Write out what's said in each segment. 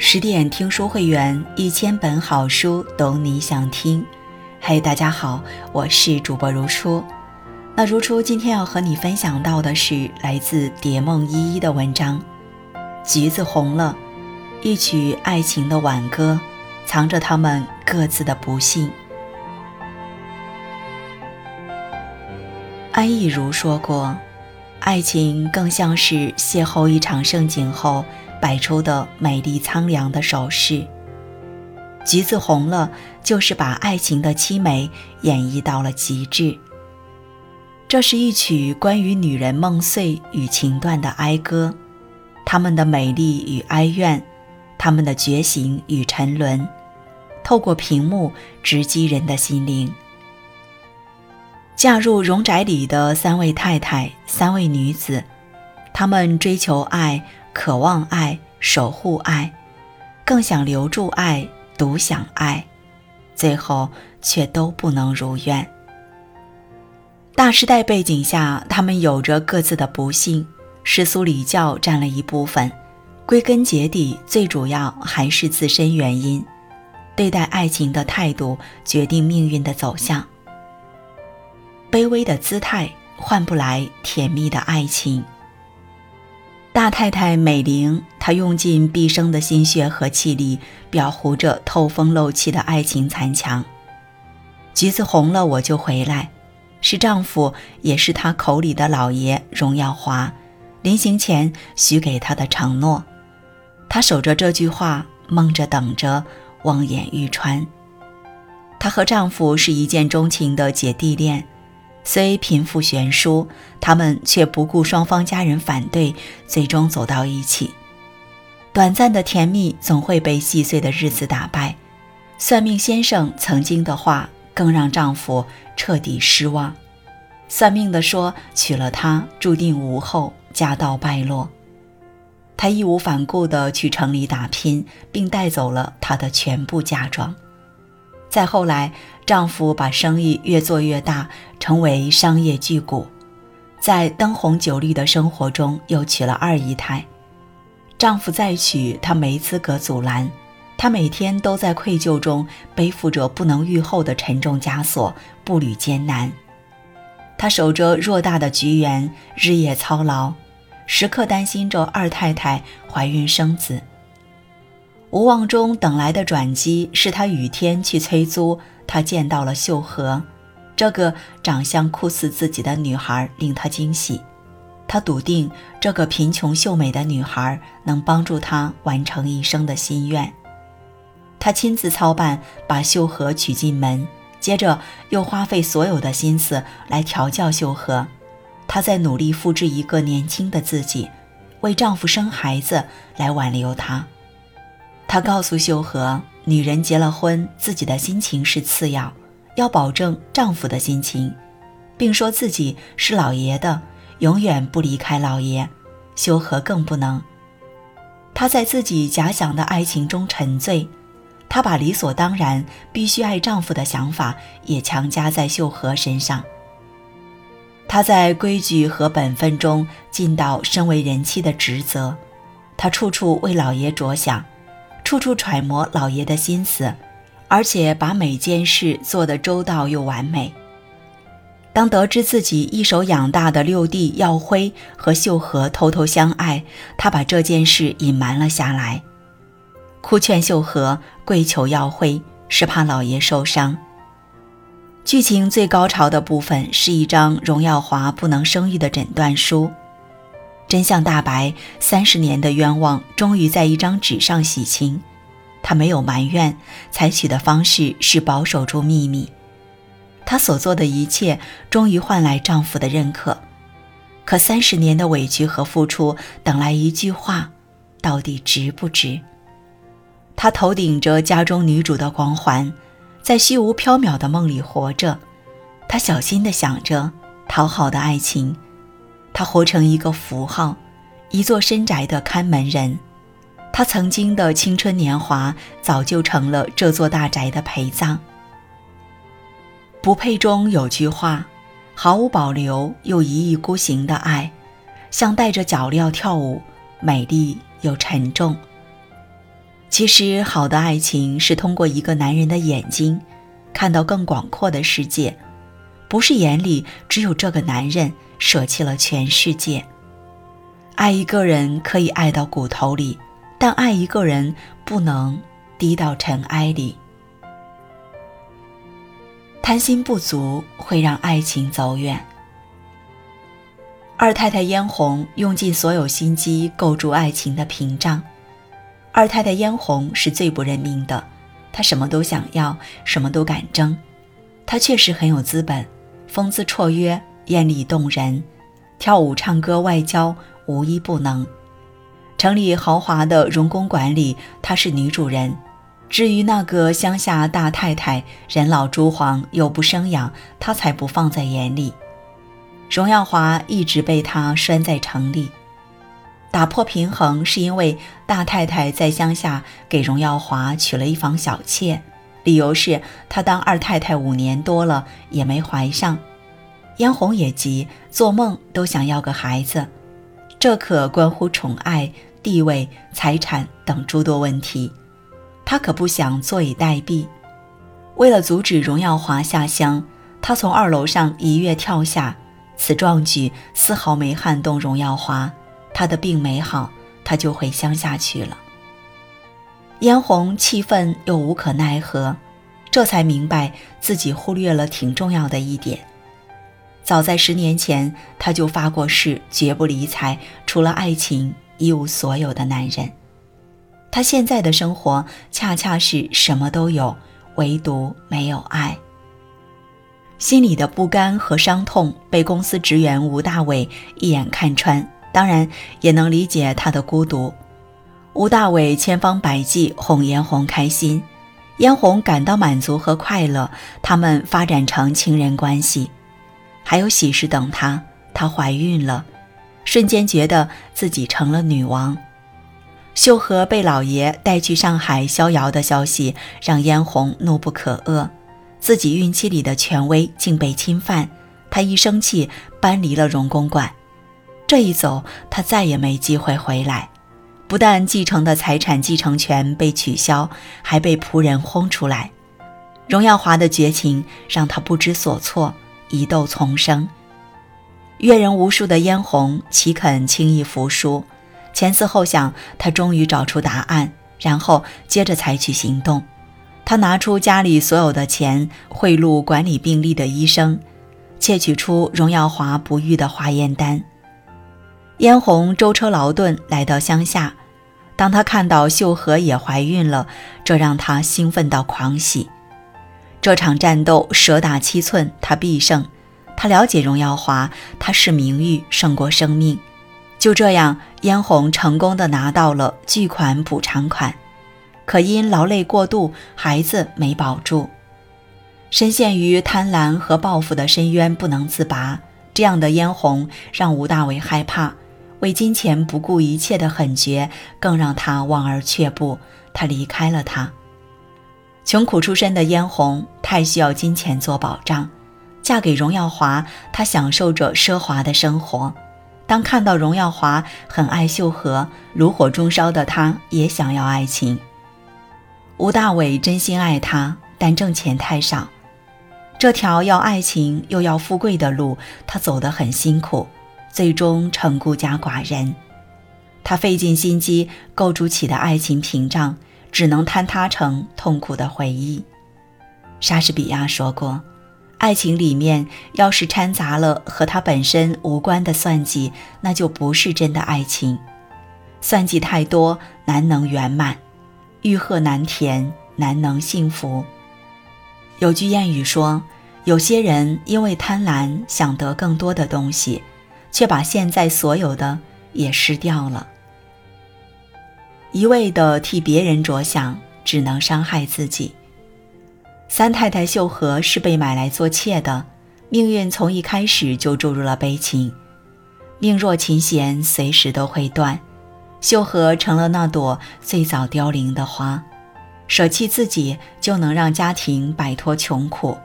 十点听书会员，一千本好书，懂你想听。嘿，大家好，我是主播如初。那如初今天要和你分享到的是来自蝶梦依依的文章《橘子红了》，一曲爱情的挽歌，藏着他们各自的不幸。安逸如说过，爱情更像是邂逅一场盛景后摆出的美丽苍凉的手势。橘子红了，就是把爱情的凄美演绎到了极致。这是一曲关于女人梦碎与情断的哀歌，她们的美丽与哀怨，她们的觉醒与沉沦，透过屏幕直击人的心灵。嫁入荣宅里的三位太太，三位女子，她们追求爱，渴望爱，守护爱，更想留住爱，独享爱，最后却都不能如愿。大时代背景下，他们有着各自的不幸，世俗礼教占了一部分，归根结底，最主要还是自身原因。对待爱情的态度，决定命运的走向。卑微的姿态换不来甜蜜的爱情。大太太美玲，她用尽毕生的心血和气力，裱糊着透风漏气的爱情残墙。橘子红了，我就回来，是丈夫，也是她口里的老爷荣耀华，临行前许给她的承诺。她守着这句话，梦着等着，望眼欲穿。她和丈夫是一见钟情的姐弟恋。虽贫富悬殊，他们却不顾双方家人反对，最终走到一起。短暂的甜蜜总会被细碎的日子打败。算命先生曾经的话更让丈夫彻底失望。算命的说，娶了她注定无后，家道败落。他义无反顾地去城里打拼，并带走了她的全部嫁妆。再后来，丈夫把生意越做越大，成为商业巨贾，在灯红酒绿的生活中又娶了二姨太。丈夫再娶她没资格阻拦，她每天都在愧疚中背负着不能愈后的沉重枷锁，步履艰难。她守着偌大的菊园，日夜操劳，时刻担心着二太太怀孕生子。无望中等来的转机，是他雨天去催租，他见到了秀禾，这个长相酷似自己的女孩令他惊喜。他笃定这个贫穷秀美的女孩能帮助他完成一生的心愿。他亲自操办，把秀禾娶进门，接着又花费所有的心思来调教秀禾。他在努力复制一个年轻的自己，为丈夫生孩子来挽留他。她告诉秀禾，女人结了婚，自己的心情是次要，要保证丈夫的心情，并说自己是老爷的，永远不离开老爷。秀禾更不能。她在自己假想的爱情中沉醉，她把理所当然必须爱丈夫的想法也强加在秀禾身上。她在规矩和本分中尽到身为人妻的职责，她处处为老爷着想。处处揣摩老爷的心思，而且把每件事做得周到又完美。当得知自己一手养大的六弟耀辉和秀禾偷偷相爱，他把这件事隐瞒了下来，哭劝秀禾，跪求耀辉，是怕老爷受伤。剧情最高潮的部分是一张荣耀华不能生育的诊断书。真相大白，三十年的冤枉终于在一张纸上洗清。她没有埋怨，采取的方式是保守住秘密。她所做的一切终于换来丈夫的认可。可三十年的委屈和付出，等来一句话，到底值不值？她头顶着家中女主的光环，在虚无缥缈的梦里活着。她小心地想着讨好的爱情。他活成一个符号，一座深宅的看门人。他曾经的青春年华，早就成了这座大宅的陪葬。不配中有句话：毫无保留又一意孤行的爱，像带着脚镣跳舞，美丽又沉重。其实，好的爱情是通过一个男人的眼睛，看到更广阔的世界，不是眼里只有这个男人，舍弃了全世界。爱一个人可以爱到骨头里，但爱一个人不能低到尘埃里。贪心不足会让爱情走远。二太太嫣红用尽所有心机构筑爱情的屏障。二太太嫣红是最不认命的，她什么都想要，什么都敢争。她确实很有资本，风姿绰约，艳丽动人，跳舞、唱歌、外交无一不能。城里豪华的荣公馆里，她是女主人。至于那个乡下大太太，人老珠黄又不生养，她才不放在眼里。荣耀华一直被她拴在城里。打破平衡是因为大太太在乡下给荣耀华娶了一房小妾，理由是她当二太太五年多了也没怀上。嫣红也急，做梦都想要个孩子，这可关乎宠爱、地位、财产等诸多问题，她可不想坐以待毙。为了阻止荣耀华下乡，她从二楼上一跃跳下，此壮举丝毫没撼动荣耀华。他的病没好，他就回乡下去了。嫣红气愤又无可奈何，这才明白自己忽略了挺重要的一点。早在十年前，他就发过誓，绝不理睬除了爱情一无所有的男人。他现在的生活恰恰是什么都有，唯独没有爱。心里的不甘和伤痛被公司职员吴大伟一眼看穿。当然也能理解他的孤独。吴大伟千方百计哄嫣红开心，嫣红感到满足和快乐。他们发展成情人关系，还有喜事等他。她怀孕了，瞬间觉得自己成了女王。秀禾被老爷带去上海逍遥的消息，让嫣红怒不可遏。自己孕期里的权威竟被侵犯，她一生气，搬离了荣公馆。这一走，她再也没机会回来。不但继承的财产继承权被取消，还被仆人轰出来。荣耀华的绝情让他不知所措，疑窦丛生。阅人无数的嫣红岂肯轻易服输？前思后想，他终于找出答案，然后接着采取行动。他拿出家里所有的钱，贿赂管理病历的医生，窃取出荣耀华不育的化验单。嫣红舟车劳顿来到乡下，当他看到秀禾也怀孕了，这让他兴奋到狂喜。这场战斗蛇打七寸，他必胜。他了解荣耀华，他视名誉胜过生命。就这样，嫣红成功的拿到了巨款补偿款，可因劳累过度，孩子没保住。深陷于贪婪和报复的深渊不能自拔，这样的嫣红让吴大伟害怕。为金钱不顾一切的狠绝，更让他望而却步。他离开了他。穷苦出身的嫣红太需要金钱做保障，嫁给荣耀华，她享受着奢华的生活。当看到荣耀华很爱秀禾，炉火中烧的她也想要爱情。吴大伟真心爱她，但挣钱太少。这条要爱情又要富贵的路，他走得很辛苦。最终成孤家寡人，他费尽心机构筑起的爱情屏障，只能坍塌成痛苦的回忆。莎士比亚说过：“爱情里面要是掺杂了和他本身无关的算计，那就不是真的爱情。算计太多，难能圆满；欲壑难填，难能幸福。”有句谚语说：“有些人因为贪婪，想得更多的东西。”却把现在所有的也失掉了。一味的替别人着想，只能伤害自己。三太太秀禾是被买来做妾的，命运从一开始就注入了悲情。命若琴弦，随时都会断。秀禾成了那朵最早凋零的花，舍弃自己就能让家庭摆脱穷苦。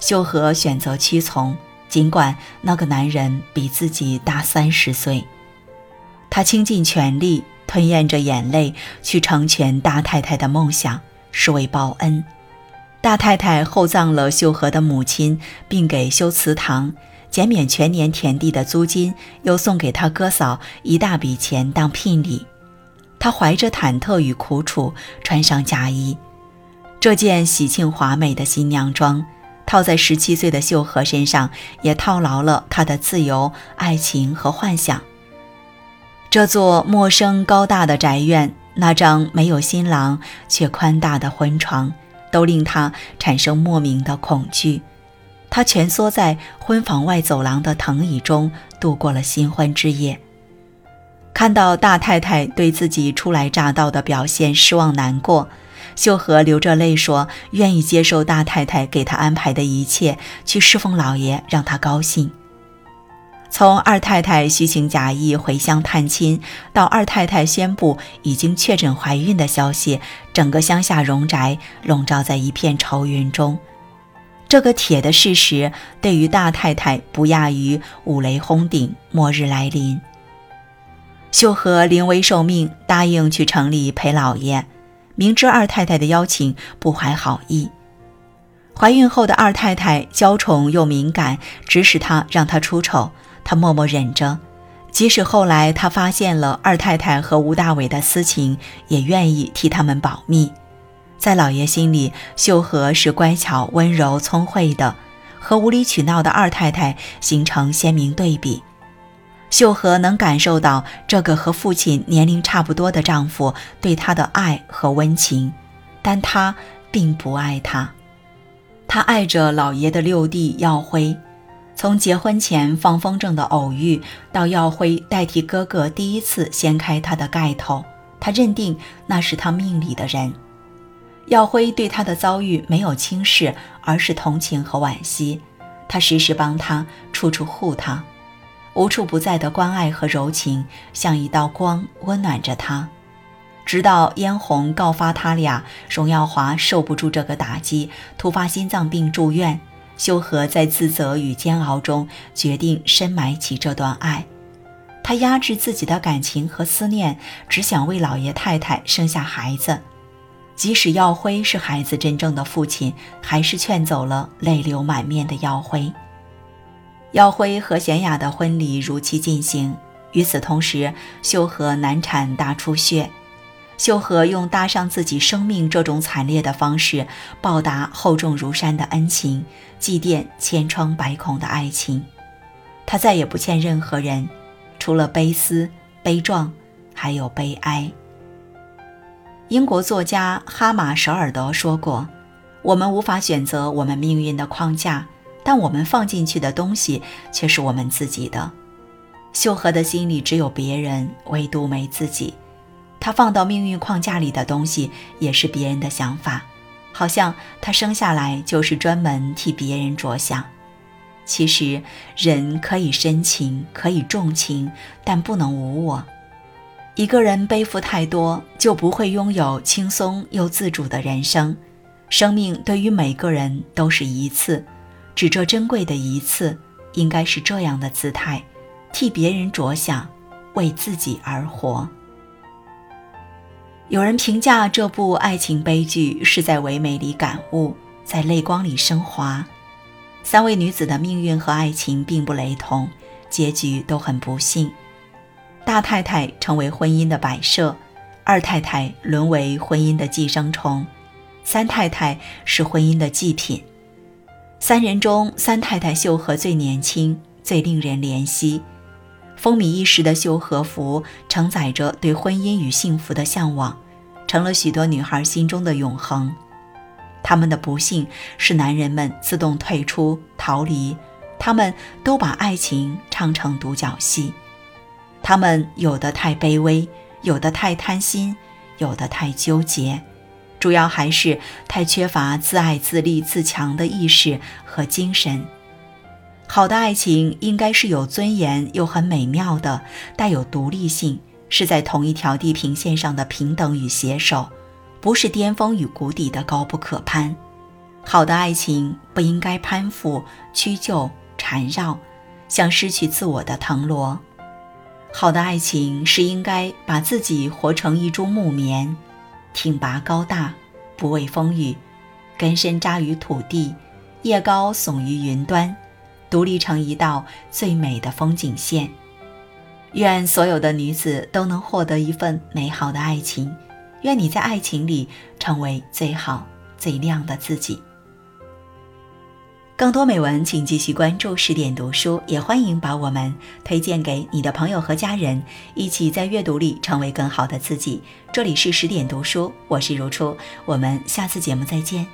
秀禾选择屈从。尽管那个男人比自己大三十岁，他倾尽全力，吞咽着眼泪去成全大太太的梦想，是为报恩。大太太厚葬了秀禾的母亲，并给修祠堂，减免全年田地的租金，又送给他哥嫂一大笔钱当聘礼。她怀着忐忑与苦楚，穿上嫁衣。这件喜庆华美的新娘装，套在十七岁的秀禾身上，也套牢了她的自由、爱情和幻想。这座陌生高大的宅院，那张没有新郎却宽大的婚床。都令他产生莫名的恐惧，他蜷缩在婚房外走廊的藤椅中度过了新婚之夜。看到大太太对自己初来乍到的表现失望难过，秀禾流着泪说：“愿意接受大太太给他安排的一切，去侍奉老爷，让他高兴。”从二太太虚情假意回乡探亲，到二太太宣布已经确诊怀孕的消息，整个乡下荣宅笼罩在一片愁云中。这个铁的事实对于大太太不亚于五雷轰顶、末日来临。秀禾临危受命，答应去城里陪老爷，明知二太太的邀请，不怀好意。怀孕后的二太太娇宠又敏感，指使她让她出丑。他默默忍着，即使后来他发现了二太太和吴大伟的私情，也愿意替他们保密。在老爷心里，秀禾是乖巧、温柔、聪慧的，和无理取闹的二太太形成鲜明对比。秀禾能感受到这个和父亲年龄差不多的丈夫对她的爱和温情，但她并不爱他。她爱着老爷的六弟耀辉。从结婚前放风筝的偶遇，到耀辉代替哥哥第一次掀开他的盖头，他认定那是他命里的人。耀辉对他的遭遇没有轻视，而是同情和惋惜。他时时帮他，处处护他，无处不在的关爱和柔情像一道光，温暖着他。直到嫣红告发他俩，荣耀华受不住这个打击，突发心脏病住院。秀和在自责与煎熬中决定深埋起这段爱，他压制自己的感情和思念，只想为老爷太太生下孩子。即使耀辉是孩子真正的父亲，还是劝走了泪流满面的耀辉。耀辉和贤雅的婚礼如期进行，与此同时，秀和难产大出血。秀禾用搭上自己生命这种惨烈的方式，报答厚重如山的恩情，祭奠千疮百孔的爱情。他再也不欠任何人，除了悲思、悲壮，还有悲哀。英国作家哈马舍尔德说过：“我们无法选择我们命运的框架，但我们放进去的东西却是我们自己的。”秀禾的心里只有别人，唯独没自己。他放到命运框架里的东西，也是别人的想法，好像他生下来就是专门替别人着想。其实，人可以深情，可以重情，但不能无我。一个人背负太多，就不会拥有轻松又自主的人生。生命对于每个人都是一次，只这珍贵的一次，应该是这样的姿态：替别人着想，为自己而活。有人评价这部爱情悲剧是在唯美里感悟，在泪光里升华。三位女子的命运和爱情并不雷同，结局都很不幸。大太太成为婚姻的摆设，二太太沦为婚姻的寄生虫，三太太是婚姻的祭品。三人中，三太太秀禾最年轻，最令人怜惜。风靡一时的秀禾服承载着对婚姻与幸福的向往，成了许多女孩心中的永恒。他们的不幸是男人们自动退出逃离，他们都把爱情唱成独角戏。他们有的太卑微，有的太贪心，有的太纠结，主要还是太缺乏自爱自立自强的意识和精神。好的爱情应该是有尊严又很美妙的，带有独立性，是在同一条地平线上的平等与携手，不是巅峰与谷底的高不可攀。好的爱情不应该攀附、屈就、缠绕，像失去自我的藤萝。好的爱情是应该把自己活成一株木棉，挺拔高大，不畏风雨，根深扎于土地，叶高耸于云端，独立成一道最美的风景线。愿所有的女子都能获得一份美好的爱情，愿你在爱情里成为最好最亮的自己。更多美文，请继续关注十点读书，也欢迎把我们推荐给你的朋友和家人，一起在阅读里成为更好的自己。这里是十点读书，我是如初，我们下次节目再见。